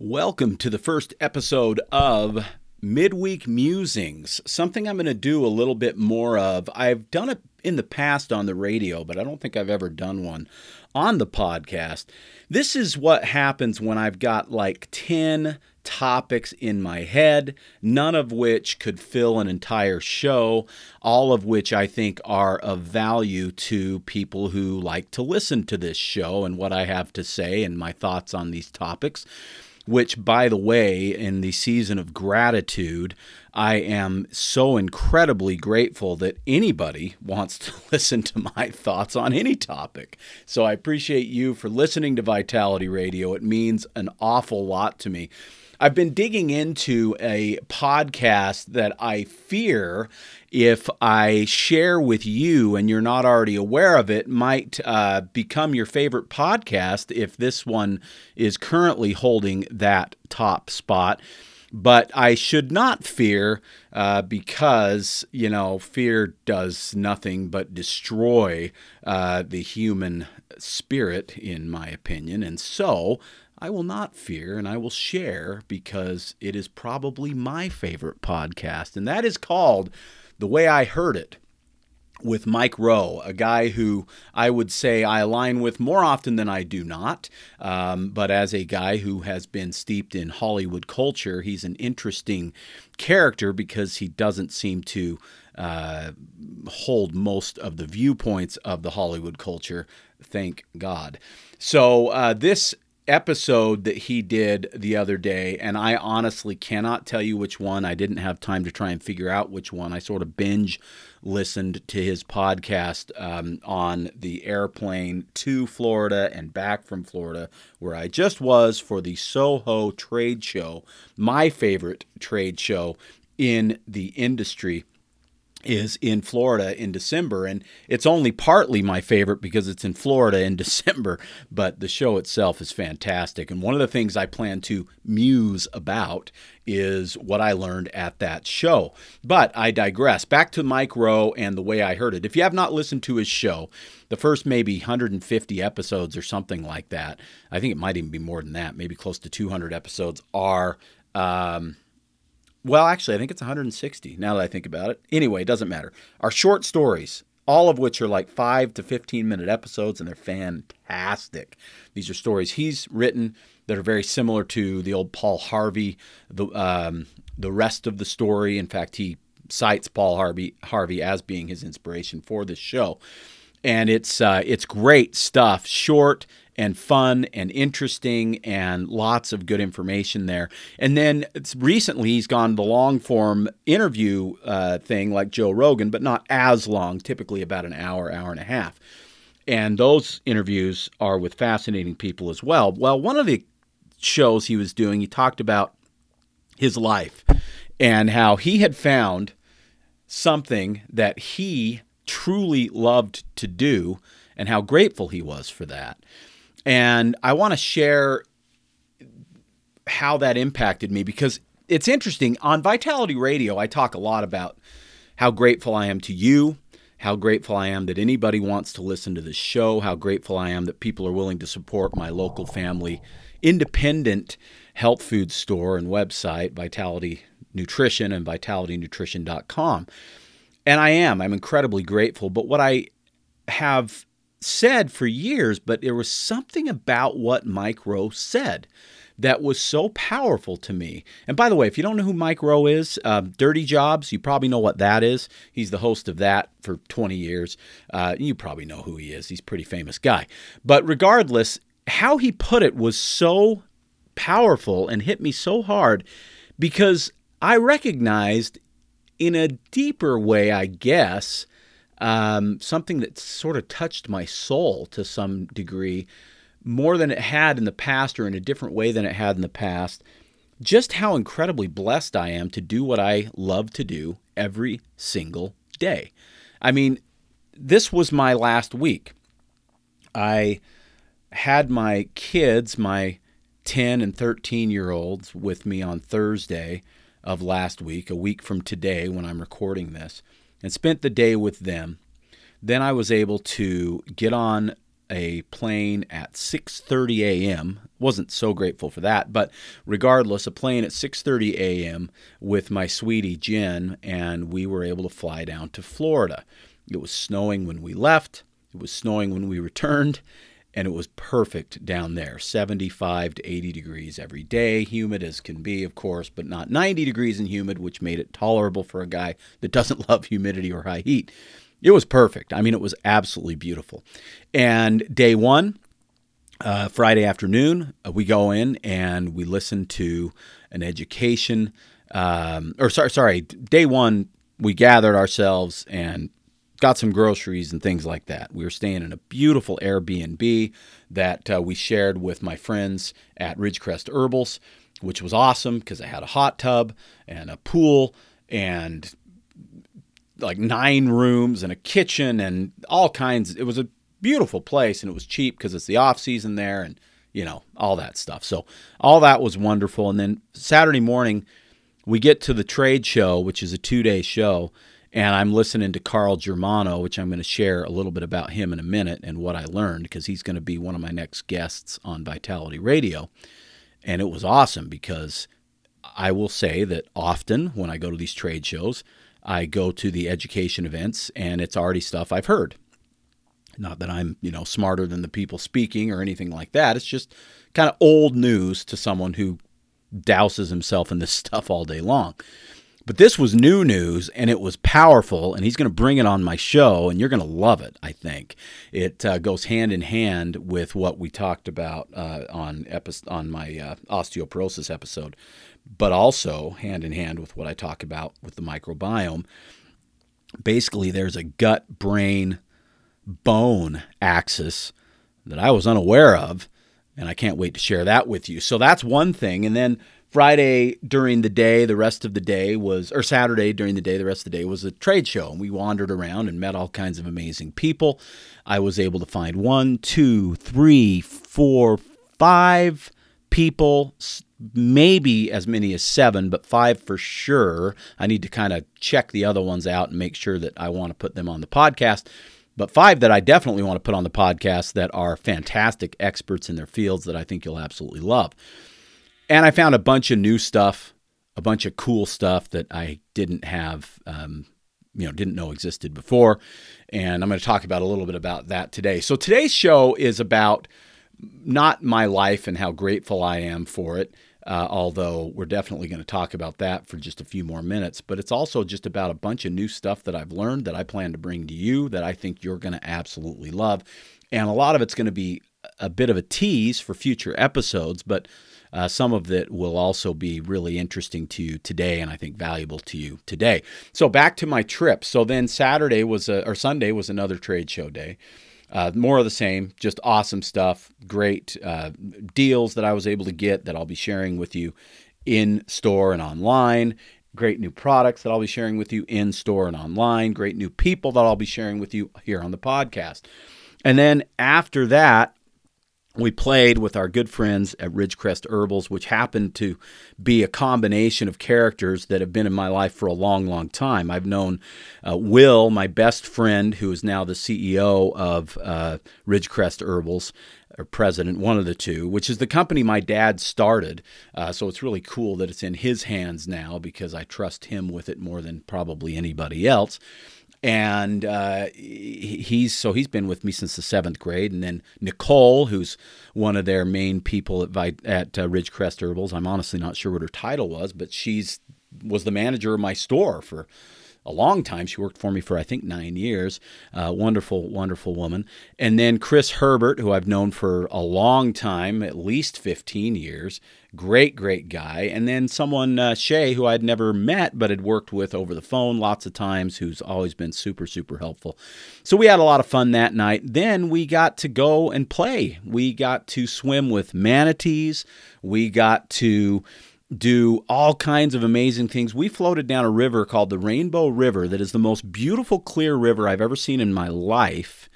Welcome to the first episode of Midweek Musings, something I'm going to do a little bit more of. I've done it in the past on the radio, but I don't think I've ever done one on the podcast. This is what happens when I've got like 10 topics in my head, none of which could fill an entire show, all of which I think are of value to people who like to listen to this show and what I have to say and my thoughts on these topics which, by the way, in the season of gratitude, I am so incredibly grateful that anybody wants to listen to my thoughts on any topic. So I appreciate you for listening to Vitality Radio. It means an awful lot to me. I've been digging into a podcast that I fear if I share with you and you're not already aware of it, might uh, become your favorite podcast if this one is currently holding that top spot. But I should not fear uh, because, you know, fear does nothing but destroy uh, the human spirit, in my opinion. And so I will not fear and I will share because it is probably my favorite podcast. And that is called the way I heard it with Mike Rowe, a guy who I would say I align with more often than I do not. Um, but as a guy who has been steeped in Hollywood culture, he's an interesting character because he doesn't seem to uh, hold most of the viewpoints of the Hollywood culture. Thank God. So uh, this episode that he did the other day, and I honestly cannot tell you which one. I didn't have time to try and figure out which one. I sort of binge listened to his podcast um, on the airplane to Florida and back from Florida, where I just was for the Soho trade show, my favorite trade show in the industry is in Florida in December. And it's only partly my favorite because it's in Florida in December, but the show itself is fantastic. And one of the things I plan to muse about is what I learned at that show. But I digress. Back to Mike Rowe and the way I heard it. If you have not listened to his show, the first maybe 150 episodes or something like that, I think it might even be more than that, maybe close to 200 episodes, are. Um, well, actually, I think it's 160 now that I think about it. Anyway, it doesn't matter. Our short stories, all of which are like five to 15 minute episodes, and they're fantastic. These are stories he's written that are very similar to the old Paul Harvey, the, um, the rest of the story. In fact, he cites Paul Harvey, Harvey as being his inspiration for this show. And it's, uh, it's great stuff, short and fun and interesting and lots of good information there. And then recently he's gone the long form interview uh, thing like Joe Rogan, but not as long, typically about an hour, hour and a half. And those interviews are with fascinating people as well. Well, one of the shows he was doing, he talked about his life and how he had found something that he truly loved to do and how grateful he was for that. And I want to share how that impacted me because it's interesting. On Vitality Radio, I talk a lot about how grateful I am to you, how grateful I am that anybody wants to listen to this show, how grateful I am that people are willing to support my local family independent health food store and website, Vitality Nutrition and vitalitynutrition.com. And I am, I'm incredibly grateful. But what I have said for years, but there was something about what Mike Rowe said that was so powerful to me. And by the way, if you don't know who Mike Rowe is, uh, Dirty Jobs, you probably know what that is. He's the host of that for 20 years. Uh, you probably know who he is. He's a pretty famous guy. But regardless, how he put it was so powerful and hit me so hard because I recognized in a deeper way, I guess, um, something that sort of touched my soul to some degree more than it had in the past or in a different way than it had in the past. Just how incredibly blessed I am to do what I love to do every single day. I mean, this was my last week. I had my kids, my 10 and 13 year olds, with me on Thursday of last week, a week from today when I'm recording this and spent the day with them. Then I was able to get on a plane at 6:30 a.m. wasn't so grateful for that, but regardless, a plane at 6:30 a.m. with my sweetie Jen and we were able to fly down to Florida. It was snowing when we left, it was snowing when we returned, and it was perfect down there. 75 to 80 degrees every day. Humid as can be of course but not 90 degrees and humid which made it tolerable for a guy that doesn't love humidity or high heat. It was perfect. I mean it was absolutely beautiful. And day one uh, friday afternoon uh, we go in and we listen to an education um, or sorry sorry day one we gathered ourselves and got some groceries and things like that. We were staying in a beautiful Airbnb that uh, we shared with my friends at Ridgecrest Herbals, which was awesome because it had a hot tub and a pool and like nine rooms and a kitchen and all kinds. It was a beautiful place and it was cheap because it's the off season there and you know all that stuff. So all that was wonderful. And then Saturday morning we get to the trade show, which is a two day show and I'm listening to Carl Germano, which I'm going to share a little bit about him in a minute and what I learned because he's going to be one of my next guests on Vitality Radio. And it was awesome because I will say that often when I go to these trade shows, I go to the education events and it's already stuff I've heard. Not that I'm, you know, smarter than the people speaking or anything like that. It's just kind of old news to someone who douses himself in this stuff all day long. But this was new news and it was powerful, and he's going to bring it on my show, and you're going to love it, I think. It uh, goes hand in hand with what we talked about uh, on, epi- on my uh, osteoporosis episode, but also hand in hand with what I talk about with the microbiome. Basically, there's a gut brain bone axis that I was unaware of, and I can't wait to share that with you. So that's one thing. And then Friday during the day, the rest of the day was, or Saturday during the day, the rest of the day was a trade show. And we wandered around and met all kinds of amazing people. I was able to find one, two, three, four, five people, maybe as many as seven, but five for sure. I need to kind of check the other ones out and make sure that I want to put them on the podcast. But five that I definitely want to put on the podcast that are fantastic experts in their fields that I think you'll absolutely love. And I found a bunch of new stuff, a bunch of cool stuff that I didn't have, um, you know, didn't know existed before. And I'm going to talk about a little bit about that today. So today's show is about not my life and how grateful I am for it. Uh, although we're definitely going to talk about that for just a few more minutes. But it's also just about a bunch of new stuff that I've learned that I plan to bring to you that I think you're going to absolutely love. And a lot of it's going to be a bit of a tease for future episodes, but uh, some of it will also be really interesting to you today, and I think valuable to you today. So back to my trip. So then Saturday was a, or Sunday was another trade show day. Uh, more of the same, just awesome stuff, great uh, deals that I was able to get that I'll be sharing with you in store and online. Great new products that I'll be sharing with you in store and online. Great new people that I'll be sharing with you here on the podcast. And then after that, we played with our good friends at Ridgecrest Herbals, which happened to be a combination of characters that have been in my life for a long, long time. I've known uh, Will, my best friend, who is now the CEO of uh, Ridgecrest Herbals, or president, one of the two, which is the company my dad started. Uh, so it's really cool that it's in his hands now because I trust him with it more than probably anybody else and uh, he's so he's been with me since the seventh grade. And then Nicole, who's one of their main people at at uh, Ridgecrest Herbals. I'm honestly not sure what her title was, but she's was the manager of my store for a long time. She worked for me for I think nine years. Uh, wonderful, wonderful woman. And then Chris Herbert, who I've known for a long time, at least 15 years. Great, great guy. And then someone, uh, Shay, who I'd never met but had worked with over the phone lots of times, who's always been super, super helpful. So we had a lot of fun that night. Then we got to go and play. We got to swim with manatees. We got to do all kinds of amazing things. We floated down a river called the Rainbow River that is the most beautiful clear river I've ever seen in my life.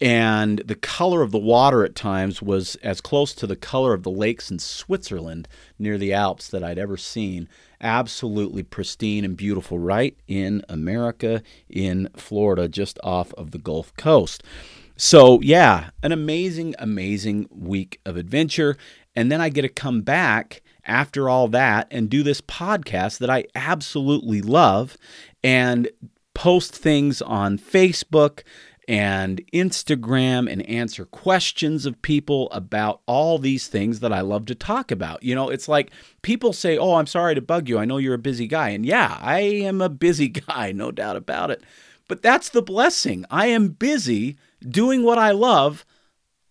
And the color of the water at times was as close to the color of the lakes in Switzerland near the Alps that I'd ever seen. Absolutely pristine and beautiful, right in America, in Florida, just off of the Gulf Coast. So, yeah, an amazing, amazing week of adventure. And then I get to come back after all that and do this podcast that I absolutely love and post things on Facebook and Instagram and answer questions of people about all these things that I love to talk about. You know, it's like people say, Oh, I'm sorry to bug you. I know you're a busy guy. And yeah, I am a busy guy, no doubt about it. But that's the blessing. I am busy doing what I love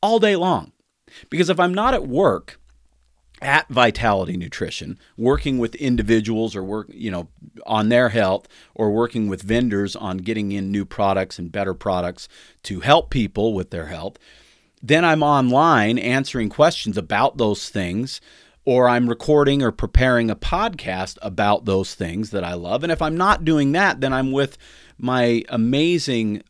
all day long. Because if I'm not at work, at Vitality Nutrition, working with individuals or work, you know, on their health or working with vendors on getting in new products and better products to help people with their health. Then I'm online answering questions about those things or I'm recording or preparing a podcast about those things that I love. And if I'm not doing that, then I'm with my amazing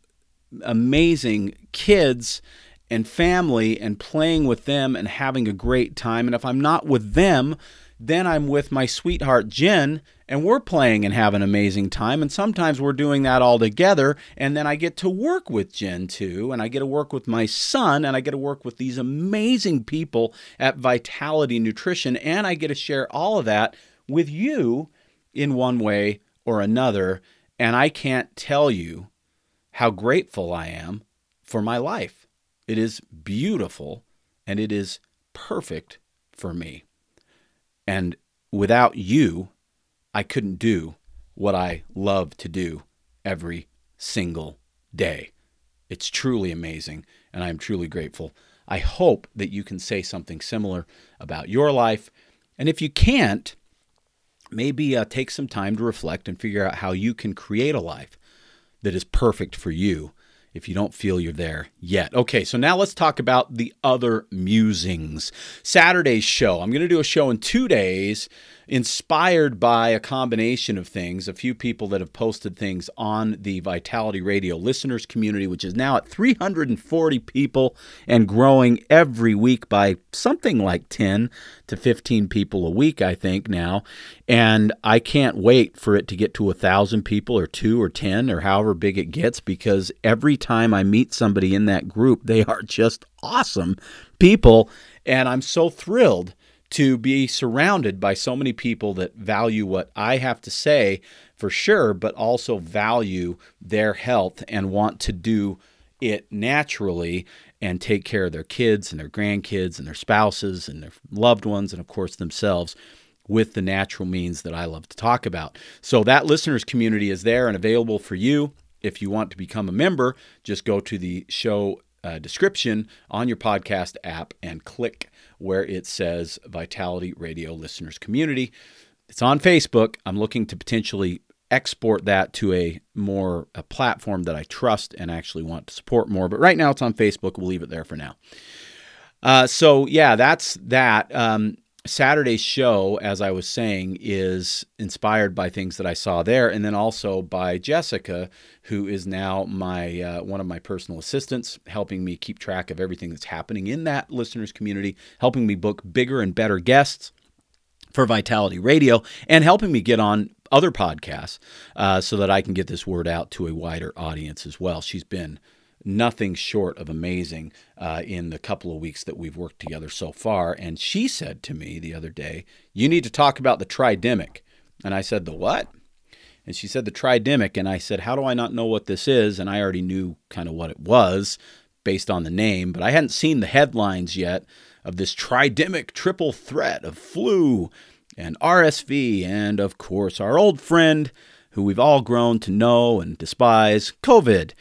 amazing kids and family and playing with them and having a great time. And if I'm not with them, then I'm with my sweetheart Jen and we're playing and having an amazing time. And sometimes we're doing that all together. And then I get to work with Jen too. And I get to work with my son and I get to work with these amazing people at Vitality Nutrition. And I get to share all of that with you in one way or another. And I can't tell you how grateful I am for my life. It is beautiful and it is perfect for me. And without you, I couldn't do what I love to do every single day. It's truly amazing, and I am truly grateful. I hope that you can say something similar about your life. And if you can't, maybe uh, take some time to reflect and figure out how you can create a life that is perfect for you if you don't feel you're there yet. Okay, so now let's talk about the other musings. Saturday's show. I'm going to do a show in two days inspired by a combination of things. A few people that have posted things on the Vitality Radio listeners community, which is now at 340 people and growing every week by something like 10 to 15 people a week, I think now. And I can't wait for it to get to a thousand people or two or 10 or however big it gets because every time I meet somebody in that group, they are just awesome people. And I'm so thrilled to be surrounded by so many people that value what I have to say for sure, but also value their health and want to do it naturally and take care of their kids and their grandkids and their spouses and their loved ones and, of course, themselves with the natural means that I love to talk about. So, that listeners community is there and available for you. If you want to become a member, just go to the show uh, description on your podcast app and click where it says Vitality Radio Listeners Community. It's on Facebook. I'm looking to potentially export that to a more a platform that I trust and actually want to support more. But right now it's on Facebook. We'll leave it there for now. Uh, so yeah, that's that. Um, Saturday's show, as I was saying, is inspired by things that I saw there, and then also by Jessica, who is now my uh, one of my personal assistants, helping me keep track of everything that's happening in that listeners community, helping me book bigger and better guests for Vitality Radio, and helping me get on other podcasts uh, so that I can get this word out to a wider audience as well. She's been nothing short of amazing uh, in the couple of weeks that we've worked together so far. And she said to me the other day, You need to talk about the tridemic. And I said, The what? And she said, The tridemic. And I said, How do I not know what this is? And I already knew kind of what it was based on the name, but I hadn't seen the headlines yet of this tridemic triple threat of flu and RSV, and of course, our old friend who we've all grown to know and despise, COVID.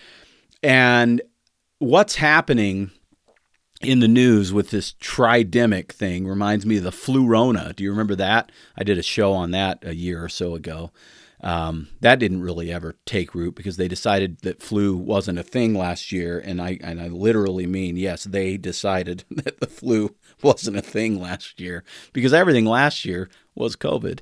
And what's happening in the news with this tridemic thing reminds me of the flurona. Do you remember that? I did a show on that a year or so ago. Um, that didn't really ever take root because they decided that flu wasn't a thing last year, and I and I literally mean yes, they decided that the flu wasn't a thing last year because everything last year was COVID.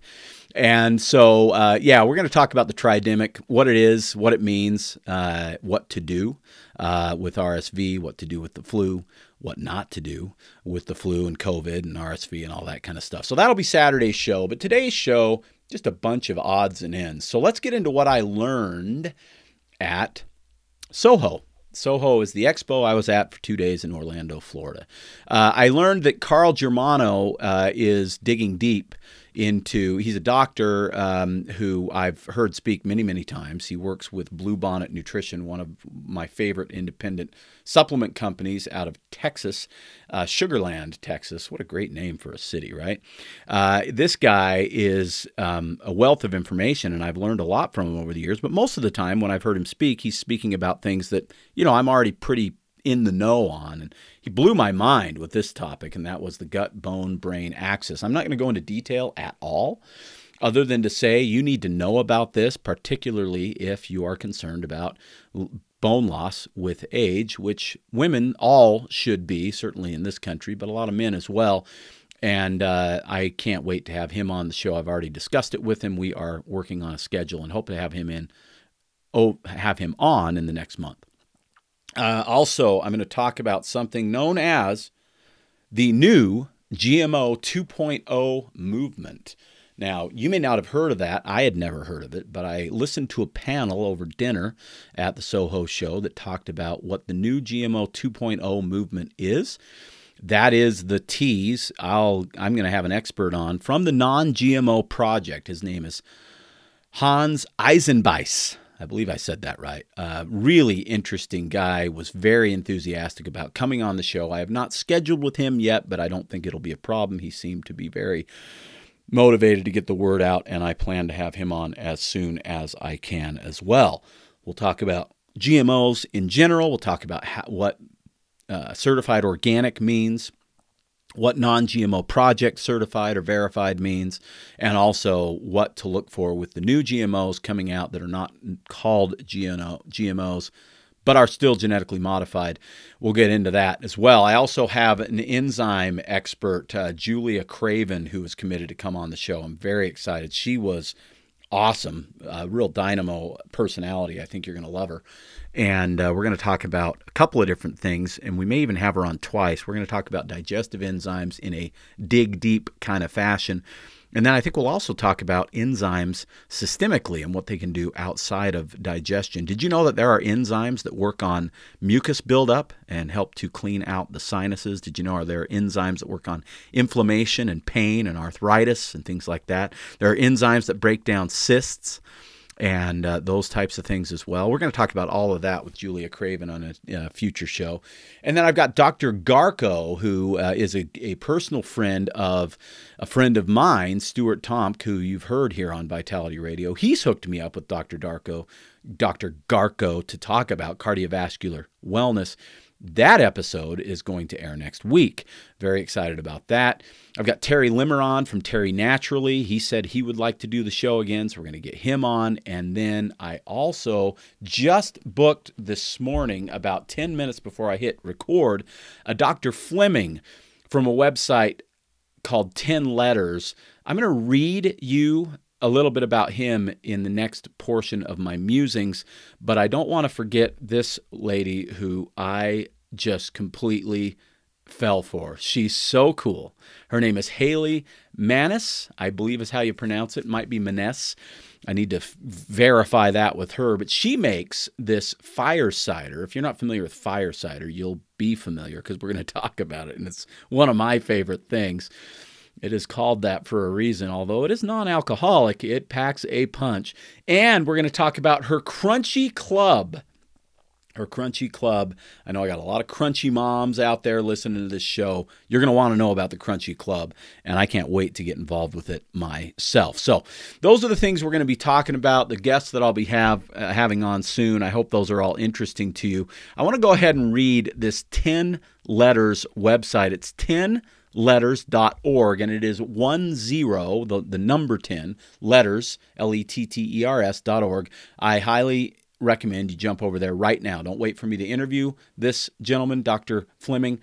And so, uh, yeah, we're going to talk about the tridemic, what it is, what it means, uh, what to do uh, with RSV, what to do with the flu, what not to do with the flu and COVID and RSV and all that kind of stuff. So that'll be Saturday's show. But today's show, just a bunch of odds and ends. So let's get into what I learned at Soho. Soho is the expo I was at for two days in Orlando, Florida. Uh, I learned that Carl Germano uh, is digging deep into he's a doctor um, who I've heard speak many many times. He works with Bluebonnet Nutrition, one of my favorite independent supplement companies out of Texas, uh, Sugarland, Texas. What a great name for a city, right? Uh, this guy is um, a wealth of information, and I've learned a lot from him over the years. But most of the time, when I've heard him speak, he's speaking about things that you know I'm already pretty in the know on. And he blew my mind with this topic, and that was the gut bone brain axis. I'm not going to go into detail at all, other than to say you need to know about this, particularly if you are concerned about bone loss with age, which women all should be, certainly in this country, but a lot of men as well. And uh, I can't wait to have him on the show. I've already discussed it with him. We are working on a schedule and hope to have him in, oh, have him on in the next month. Uh, also, I'm going to talk about something known as the new GMO 2.0 movement. Now, you may not have heard of that. I had never heard of it, but I listened to a panel over dinner at the Soho show that talked about what the new GMO 2.0 movement is. That is the tease I'll I'm going to have an expert on from the non-GMO project. His name is Hans Eisenbeis. I believe I said that right. Uh, really interesting guy, was very enthusiastic about coming on the show. I have not scheduled with him yet, but I don't think it'll be a problem. He seemed to be very motivated to get the word out, and I plan to have him on as soon as I can as well. We'll talk about GMOs in general, we'll talk about how, what uh, certified organic means what non GMO project certified or verified means, and also what to look for with the new GMOs coming out that are not called GMOs but are still genetically modified. We'll get into that as well. I also have an enzyme expert, uh, Julia Craven, who is committed to come on the show. I'm very excited. She was awesome, a real dynamo personality. I think you're going to love her and uh, we're going to talk about a couple of different things, and we may even have her on twice. We're going to talk about digestive enzymes in a dig deep kind of fashion. And then I think we'll also talk about enzymes systemically and what they can do outside of digestion. Did you know that there are enzymes that work on mucus buildup and help to clean out the sinuses? Did you know are there enzymes that work on inflammation and pain and arthritis and things like that? There are enzymes that break down cysts and uh, those types of things as well. We're going to talk about all of that with Julia Craven on a, a future show. And then I've got Dr. Garko, who uh, is a, a, personal friend of a friend of mine, Stuart Tomc, who you've heard here on Vitality Radio. He's hooked me up with Dr. Darko, Dr. Garko to talk about cardiovascular wellness. That episode is going to air next week. Very excited about that. I've got Terry Lemerond from Terry Naturally. He said he would like to do the show again, so we're going to get him on. And then I also just booked this morning, about 10 minutes before I hit record, a Dr. Fleming from a website called 10 Letters. I'm going to read you a little bit about him in the next portion of my musings, but I don't want to forget this lady who I just completely fell for. She's so cool. Her name is Haley Manis, I believe is how you pronounce it. might be Maness. I need to f- verify that with her, but she makes this fire cider. If you're not familiar with fire cider, you'll be familiar because we're going to talk about it, and it's one of my favorite things. It is called that for a reason, although it is non alcoholic, it packs a punch. And we're going to talk about her Crunchy Club. Her Crunchy Club. I know I got a lot of crunchy moms out there listening to this show. You're going to want to know about the Crunchy Club, and I can't wait to get involved with it myself. So, those are the things we're going to be talking about, the guests that I'll be have, uh, having on soon. I hope those are all interesting to you. I want to go ahead and read this 10 letters website. It's 10 letters.org and it is one zero the, the number 10 letters l-e-t-t-e-r-s dot org. I highly recommend you jump over there right now. Don't wait for me to interview this gentleman dr fleming.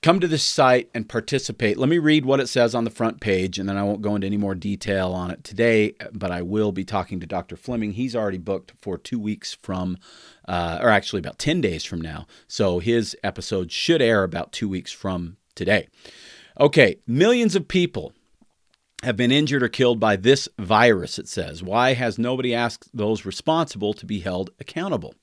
Come to this site and participate. Let me read what it says on the front page and then i won't go into any more detail on it today but i will be talking to dr fleming. He's already booked for two weeks from uh, or actually about 10 days from now. So his episode should air about two weeks from today. Okay, millions of people have been injured or killed by this virus, it says. Why has nobody asked those responsible to be held accountable?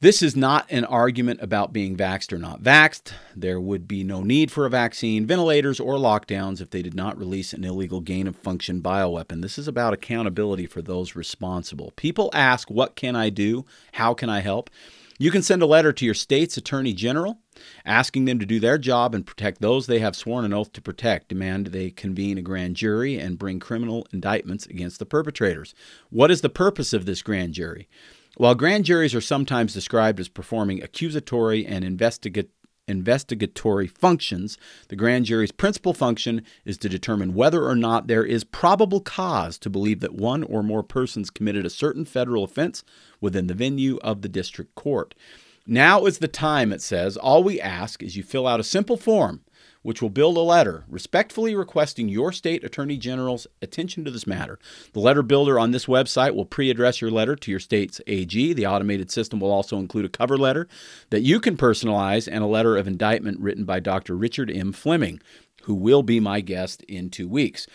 This is not an argument about being vaxxed or not vaxxed. There would be no need for a vaccine, ventilators, or lockdowns if they did not release an illegal gain of function bioweapon. This is about accountability for those responsible. People ask, What can I do? How can I help? You can send a letter to your state's attorney general asking them to do their job and protect those they have sworn an oath to protect. Demand they convene a grand jury and bring criminal indictments against the perpetrators. What is the purpose of this grand jury? While grand juries are sometimes described as performing accusatory and investigatory functions, the grand jury's principal function is to determine whether or not there is probable cause to believe that one or more persons committed a certain federal offense within the venue of the district court. Now is the time, it says. All we ask is you fill out a simple form which will build a letter respectfully requesting your state attorney general's attention to this matter. The letter builder on this website will pre address your letter to your state's AG. The automated system will also include a cover letter that you can personalize and a letter of indictment written by Dr. Richard M. Fleming, who will be my guest in two weeks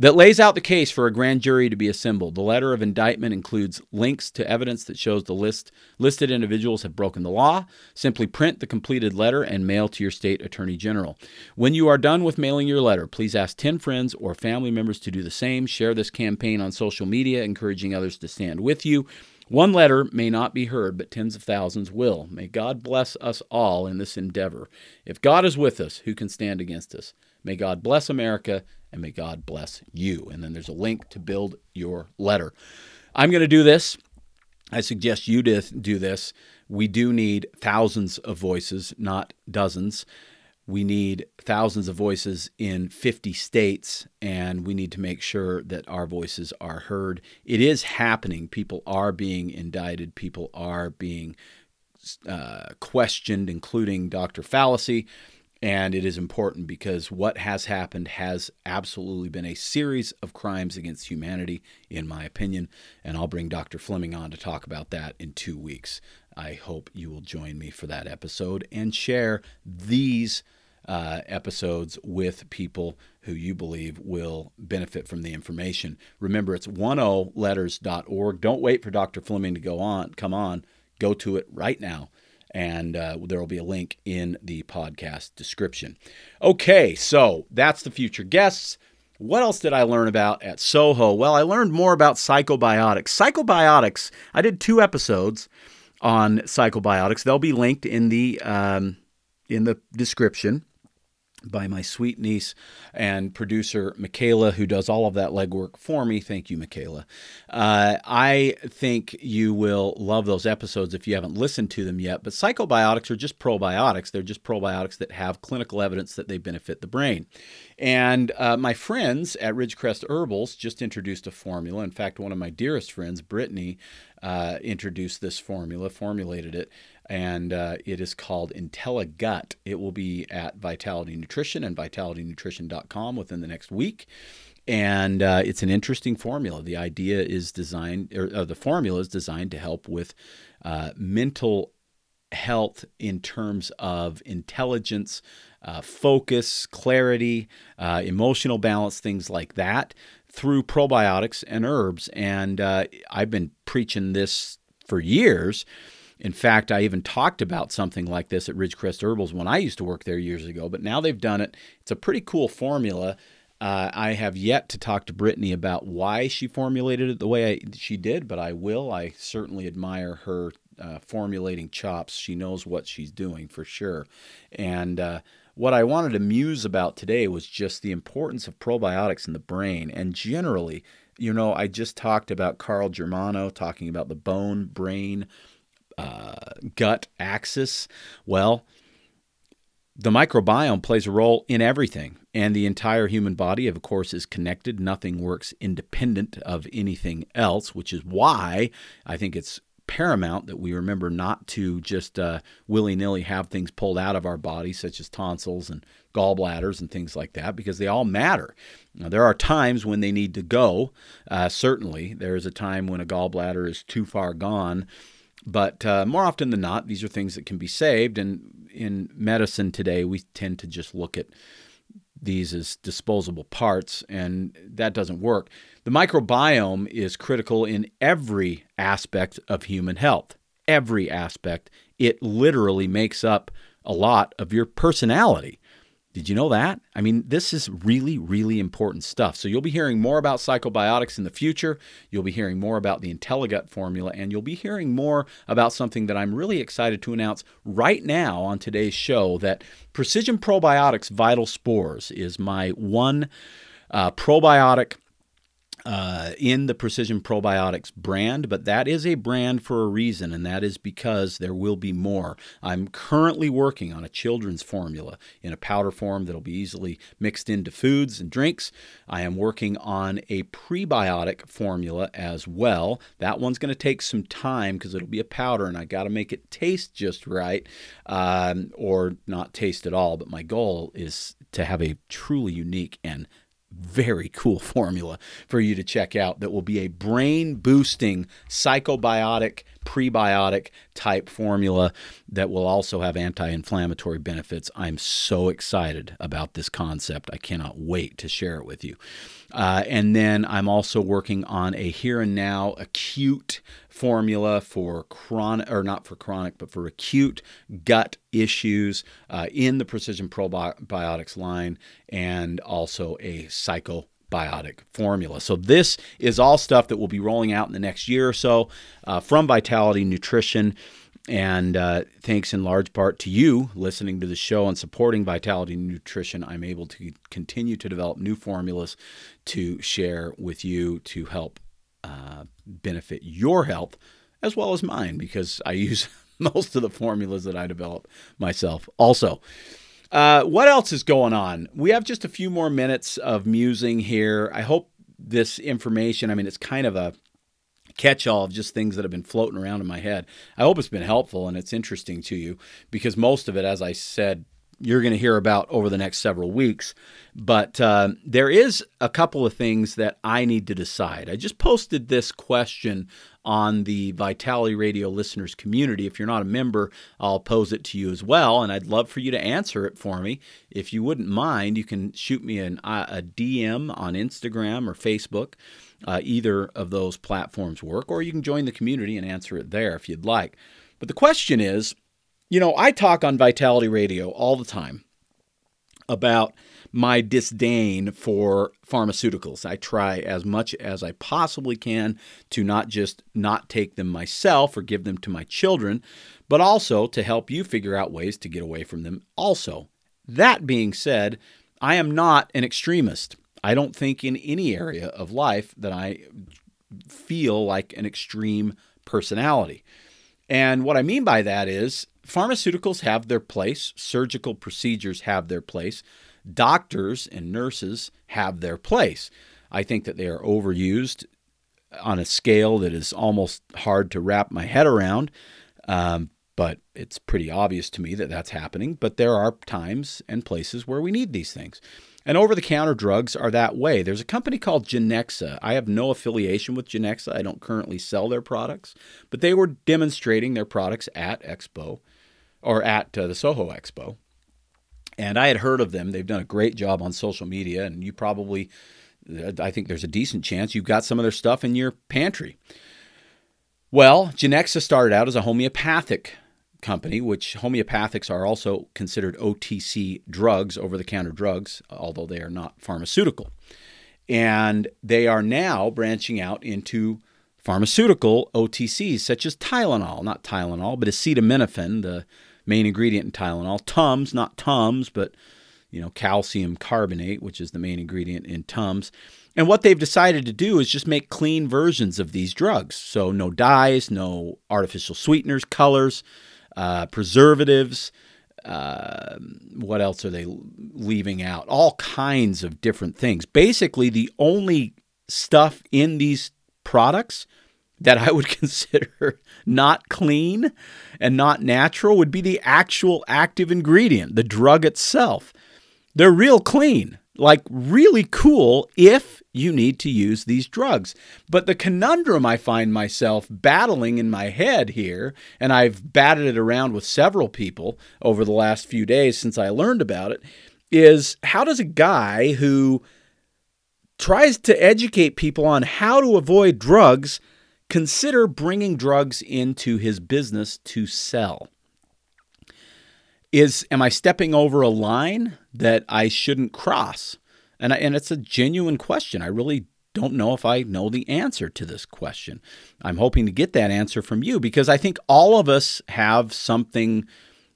that lays out the case for a grand jury to be assembled. The letter of indictment includes links to evidence that shows the list listed individuals have broken the law. Simply print the completed letter and mail to your state attorney general. When you are done with mailing your letter, please ask 10 friends or family members to do the same. Share this campaign on social media, encouraging others to stand with you. One letter may not be heard, but tens of thousands will. May God bless us all in this endeavor. If God is with us, who can stand against us? May God bless America and may God bless you. And then there's a link to build your letter. I'm going to do this. I suggest you do this. We do need thousands of voices, not dozens. We need thousands of voices in 50 states, and we need to make sure that our voices are heard. It is happening. People are being indicted, people are being uh, questioned, including Dr. Fallacy. And it is important because what has happened has absolutely been a series of crimes against humanity, in my opinion. And I'll bring Dr. Fleming on to talk about that in two weeks. I hope you will join me for that episode and share these uh, episodes with people who you believe will benefit from the information. Remember, it's 10letters.org. Don't wait for Dr. Fleming to go on, come on. Go to it right now and uh, there will be a link in the podcast description. Okay, so that's the future guests. What else did I learn about at Soho? Well, I learned more about psychobiotics. Psychobiotics, I did two episodes on psychobiotics. They'll be linked in the um, in the description by my sweet niece and producer Michaela, who does all of that legwork for me. Thank you, Michaela. Uh, I think you will love those episodes if you haven't listened to them yet. But psychobiotics are just probiotics. They're just probiotics that have clinical evidence that they benefit the brain. And uh, my friends at Ridgecrest Herbals just introduced a formula. In fact, one of my dearest friends, Brittany, uh, introduced this formula, formulated it and uh, it is called IntelliGut. It will be at Vitality Nutrition and vitalitynutrition.com within the next week. And uh, it's an interesting formula. The idea is designed, or uh, the formula is designed to help with uh, mental health in terms of intelligence, uh, focus, clarity, uh, emotional balance, things like that through probiotics and herbs. And I've been preaching this for years in fact, I even talked about something like this at Ridgecrest Herbals when I used to work there years ago, but now they've done it. It's a pretty cool formula. Uh, I have yet to talk to Brittany about why she formulated it the way I, she did, but I will. I certainly admire her uh, formulating chops. She knows what she's doing for sure. And uh, what I wanted to muse about today was just the importance of probiotics in the brain and generally. You know, I just talked about Carl Germano talking about the bone brain uh, gut axis? Well, the microbiome plays a role in everything, and the entire human body, of course, is connected. Nothing works independent of anything else, which is why I think it's paramount that we remember not to just uh, willy nilly have things pulled out of our body, such as tonsils and gallbladders and things like that, because they all matter. Now, there are times when they need to go. Uh, certainly, there is a time when a gallbladder is too far gone but uh, more often than not, these are things that can be saved. And in medicine today, we tend to just look at these as disposable parts, and that doesn't work. The microbiome is critical in every aspect of human health. every aspect. It literally makes up a lot of your personality. Did you know that? I mean, this is really, really important stuff. So, you'll be hearing more about psychobiotics in the future. You'll be hearing more about the IntelliGut formula, and you'll be hearing more about something that I'm really excited to announce right now on today's show that Precision Probiotics Vital Spores is my one uh, probiotic uh, in the Precision Probiotics brand, but that is a brand for a reason, and that is because there will be more. I'm currently working on a children's formula in a powder form that'll be easily mixed into foods and drinks. I am working on a prebiotic formula as well. That one's going to take some time because it'll be a powder, and I got to make it taste just right, um, or not taste at all. But my goal is to have a truly unique and very cool formula for you to check out that will be a brain boosting psychobiotic prebiotic type formula that will also have anti-inflammatory benefits. I'm so excited about this concept. I cannot wait to share it with you uh, and then i'm also working on a here and now acute formula for chronic, or not for chronic, but for acute gut issues uh, in the Precision Probiotics line, and also a psychobiotic formula. So, this is all stuff that will be rolling out in the next year or so uh, from Vitality Nutrition. And uh, thanks in large part to you listening to the show and supporting Vitality Nutrition, I'm able to continue to develop new formulas to share with you to help uh, benefit your health as well as mine because I use most of the formulas that I develop myself. Also, uh, what else is going on? We have just a few more minutes of musing here. I hope this information, I mean, it's kind of a catch all of just things that have been floating around in my head. I hope it's been helpful and it's interesting to you because most of it, as I said you're going to hear about over the next several weeks. But uh, there is a couple of things that I need to decide. I just posted this question on the Vitality Radio listeners community. If you're not a member, I'll pose it to you as well, and I'd love for you to answer it for me. If you wouldn't mind, you can shoot me an, a DM on Instagram or Facebook. Uh, either of those platforms work, or you can join the community and answer it there if you'd like. But the question is you know, I talk on Vitality Radio all the time about my disdain for pharmaceuticals. I try as much as I possibly can to not just not take them myself or give them to my children, but also to help you figure out ways to get away from them also. That being said, I am not an extremist. I don't think in any area of life that I feel like an extreme personality. And what I mean by that is pharmaceuticals have their place, surgical procedures have their place, doctors and nurses have their place. I think that they are overused on a scale that is almost hard to wrap my head around. Um, but it's pretty obvious to me that that's happening. But there are times and places where we need these things. And over the counter drugs are that way. There's a company called Genexa. I have no affiliation with Genexa. I don't currently sell their products, but they were demonstrating their products at Expo or at uh, the Soho Expo. And I had heard of them. They've done a great job on social media, and you probably, I think there's a decent chance you've got some of their stuff in your pantry. Well, Genexa started out as a homeopathic company, which homeopathics are also considered OTC drugs, over the counter drugs, although they are not pharmaceutical. And they are now branching out into pharmaceutical OTCs, such as Tylenol, not Tylenol, but acetaminophen, the main ingredient in Tylenol. Tums, not Tums, but you know, calcium carbonate, which is the main ingredient in Tums. And what they've decided to do is just make clean versions of these drugs. So no dyes, no artificial sweeteners, colors, uh, preservatives. Uh, what else are they leaving out? All kinds of different things. Basically, the only stuff in these products that I would consider not clean and not natural would be the actual active ingredient, the drug itself. They're real clean, like really cool if you need to use these drugs. But the conundrum I find myself battling in my head here, and I've batted it around with several people over the last few days since I learned about it, is how does a guy who tries to educate people on how to avoid drugs consider bringing drugs into his business to sell. Is am I stepping over a line that I shouldn't cross? And I, and it's a genuine question. I really don't know if I know the answer to this question. I'm hoping to get that answer from you because I think all of us have something,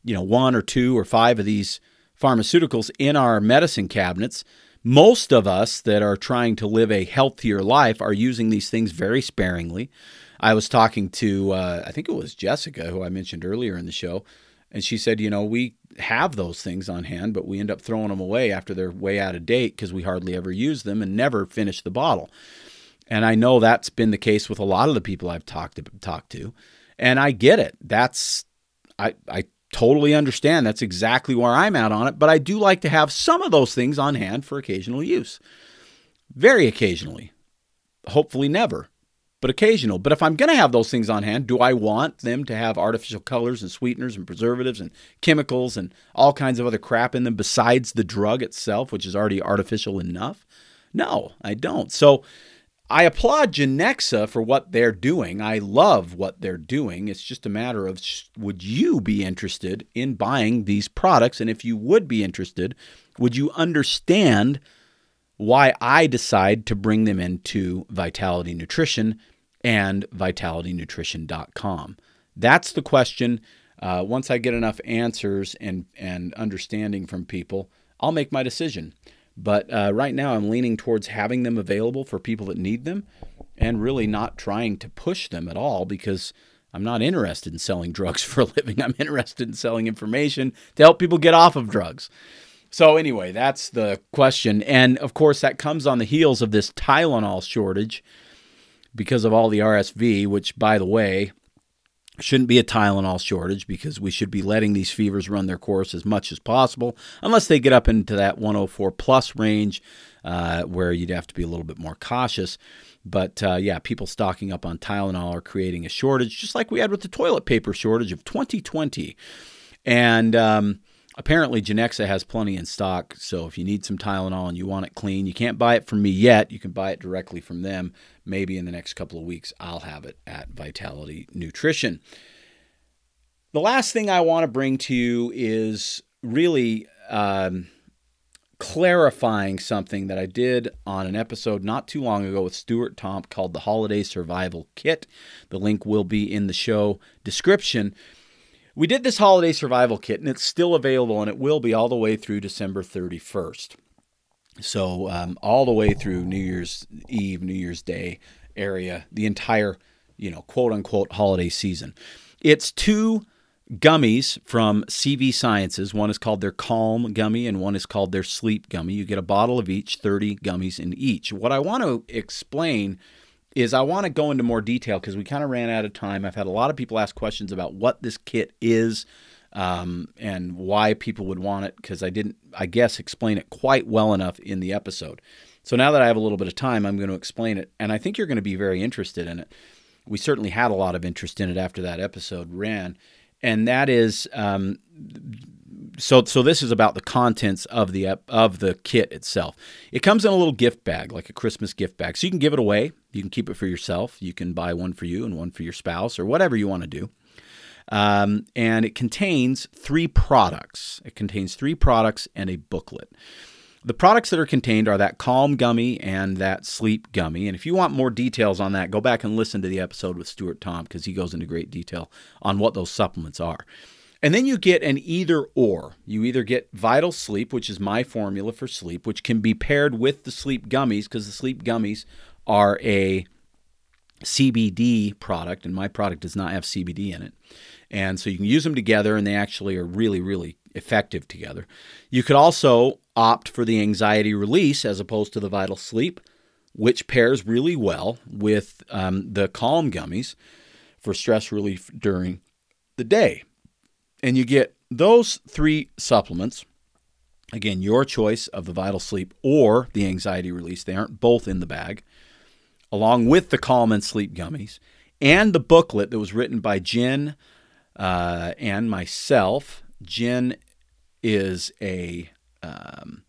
you know, one or two or five of these pharmaceuticals in our medicine cabinets. Most of us that are trying to live a healthier life are using these things very sparingly. I was talking to, uh, I think it was Jessica, who I mentioned earlier in the show, and she said, you know, we have those things on hand, but we end up throwing them away after they're way out of date because we hardly ever use them and never finish the bottle. And I know that's been the case with a lot of the people I've talked to, talked to. And I get it. That's I I totally understand. That's exactly where I'm at on it, but I do like to have some of those things on hand for occasional use. Very occasionally. Hopefully never but occasional. But if I'm going to have those things on hand, do I want them to have artificial colors and sweeteners and preservatives and chemicals and all kinds of other crap in them besides the drug itself, which is already artificial enough? No, I don't. So I applaud Genexa for what they're doing. I love what they're doing. It's just a matter of would you be interested in buying these products? And if you would be interested, would you understand why I decide to bring them into Vitality Nutrition and vitalitynutrition.com? That's the question. Uh, once I get enough answers and, and understanding from people, I'll make my decision. But uh, right now, I'm leaning towards having them available for people that need them and really not trying to push them at all because I'm not interested in selling drugs for a living. I'm interested in selling information to help people get off of drugs. So, anyway, that's the question. And of course, that comes on the heels of this Tylenol shortage because of all the RSV, which, by the way, shouldn't be a Tylenol shortage because we should be letting these fevers run their course as much as possible, unless they get up into that 104 plus range, uh, where you'd have to be a little bit more cautious. But uh, yeah, people stocking up on Tylenol are creating a shortage, just like we had with the toilet paper shortage of 2020. And um, apparently Genexa has plenty in stock. So if you need some Tylenol and you want it clean, you can't buy it from me yet. You can buy it directly from them. Maybe in the next couple of weeks, I'll have it at Vitality Nutrition. The last thing I want to bring to you is really um, clarifying something that I did on an episode not too long ago with Stuart Tomc called the Holiday Survival Kit. The link will be in the show description. We did this holiday survival kit, and it's still available, and it will be all the way through December 31st. So, um, all the way through New Year's Eve, New Year's Day area, the entire, you know, quote unquote holiday season. It's two gummies from CV Sciences. One is called their Calm gummy, and one is called their Sleep gummy. You get a bottle of each, 30 gummies in each. What I want to explain is I want to go into more detail because we kind of ran out of time. I've had a lot of people ask questions about what this kit is um, and why people would want it because I didn't, I guess, explain it quite well enough in the episode. So now that I have a little bit of time, I'm going to explain it, and I think you're going to be very interested in it. We certainly had a lot of interest in it after that episode ran, and that is um, so so this is about the contents of the of the kit itself. It comes in a little gift bag, like a Christmas gift bag. So you can give it away. You can keep it for yourself. You can buy one for you and one for your spouse or whatever you want to do. Um, and it contains three products. It contains three products and a booklet. The products that are contained are that Calm Gummy and that Sleep Gummy. And if you want more details on that, go back and listen to the episode with Stuart Tomc because he goes into great detail on what those supplements are. And then you get an either or. You either get Vital Sleep, which is my formula for sleep, which can be paired with the sleep gummies because the sleep gummies are a CBD product, and my product does not have CBD in it. And so you can use them together, and they actually are really, really effective together. You could also opt for the anxiety release as opposed to the vital sleep, which pairs really well with um, the calm gummies for stress relief during the day. And you get those three supplements. Again, your choice of the Vital Sleep or the Anxiety Release. They aren't both in the bag, along with the Calm and Sleep gummies and the booklet that was written by Jen uh, and myself. Jen is a um,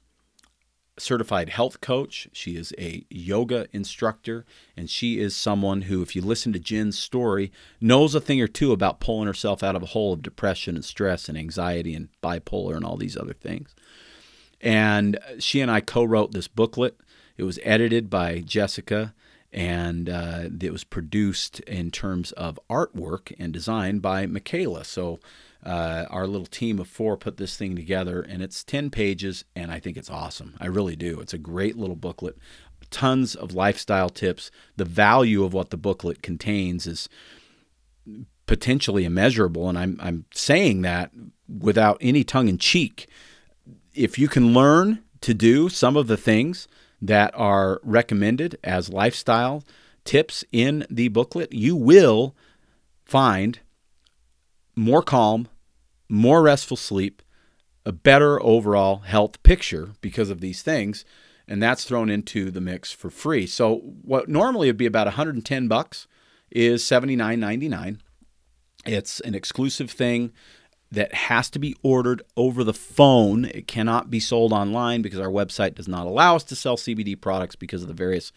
certified health coach. She is a yoga instructor, and she is someone who, if you listen to Jen's story, knows a thing or two about pulling herself out of a hole of depression and stress and anxiety and bipolar and all these other things. And she and I co wrote this booklet. It was edited by Jessica and uh, it was produced in terms of artwork and design by Michaela. So uh, our little team of four put this thing together, and it's 10 pages, and I think it's awesome. I really do. It's a great little booklet, tons of lifestyle tips. The value of what the booklet contains is potentially immeasurable, and I'm, I'm saying that without any tongue in cheek. If you can learn to do some of the things that are recommended as lifestyle tips in the booklet, you will find more calm, more restful sleep, a better overall health picture because of these things, and that's thrown into the mix for free. So what normally would be about 110 bucks is 79.99. It's an exclusive thing that has to be ordered over the phone. It cannot be sold online because our website does not allow us to sell CBD products because of the various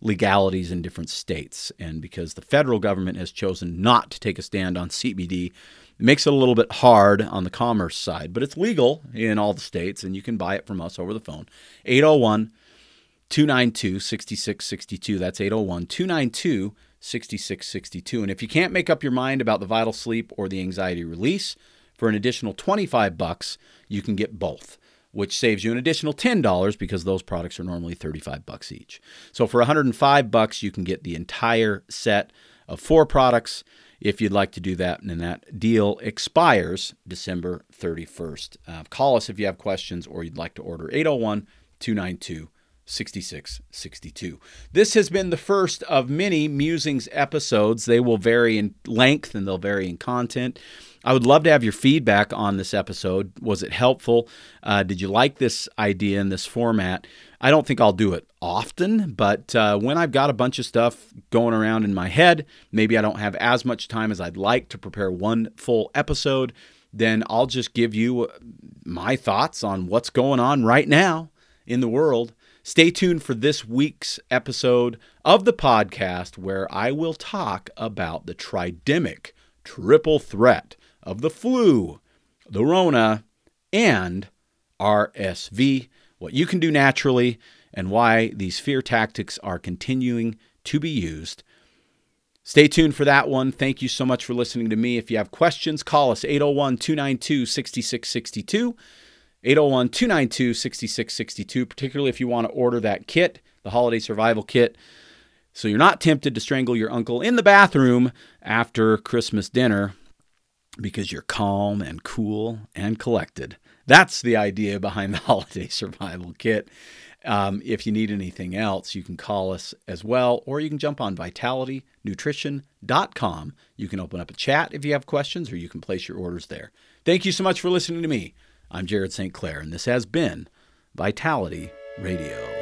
legalities in different states and because the federal government has chosen not to take a stand on CBD it makes it a little bit hard on the commerce side, but it's legal in all the states, and you can buy it from us over the phone. 801 292 6662. That's 801 292 6662. And if you can't make up your mind about the vital sleep or the anxiety release, for an additional 25 bucks, you can get both, which saves you an additional $10 because those products are normally 35 bucks each. So for 105 bucks, you can get the entire set of four products if you'd like to do that. And that deal expires December 31st. Uh, call us if you have questions or you'd like to order 801 292 6662. This has been the first of many Musings episodes. They will vary in length and they'll vary in content. I would love to have your feedback on this episode. Was it helpful? Uh, did you like this idea in this format? I don't think I'll do it often, but uh, when I've got a bunch of stuff going around in my head, maybe I don't have as much time as I'd like to prepare one full episode, then I'll just give you uh, my thoughts on what's going on right now in the world. Stay tuned for this week's episode of the podcast where I will talk about the tridemic triple threat of the flu, the Rona, and RSV what you can do naturally, and why these fear tactics are continuing to be used. Stay tuned for that one. Thank you so much for listening to me. If you have questions, call us 801 292 6662. 801 292 6662, particularly if you want to order that kit, the holiday survival kit, so you're not tempted to strangle your uncle in the bathroom after Christmas dinner because you're calm and cool and collected. That's the idea behind the holiday survival kit. Um, if you need anything else, you can call us as well, or you can jump on vitalitynutrition.com. You can open up a chat if you have questions, or you can place your orders there. Thank you so much for listening to me. I'm Jared St. Clair, and this has been Vitality Radio.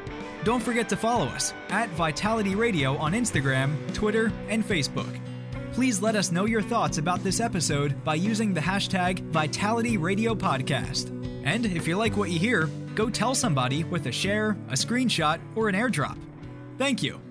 Don't forget to follow us at Vitality Radio on Instagram, Twitter, and Facebook. Please let us know your thoughts about this episode by using the hashtag Vitality Radio Podcast. And if you like what you hear, go tell somebody with a share, a screenshot, or an airdrop. Thank you.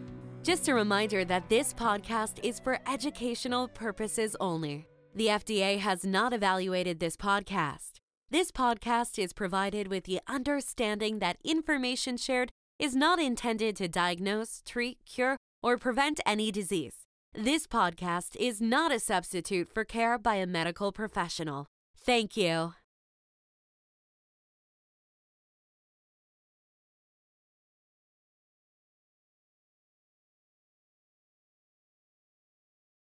Just a reminder that this podcast is for educational purposes only. The FDA has not evaluated this podcast. This podcast is provided with the understanding that information shared is not intended to diagnose, treat, cure, or prevent any disease. This podcast is not a substitute for care by a medical professional. Thank you.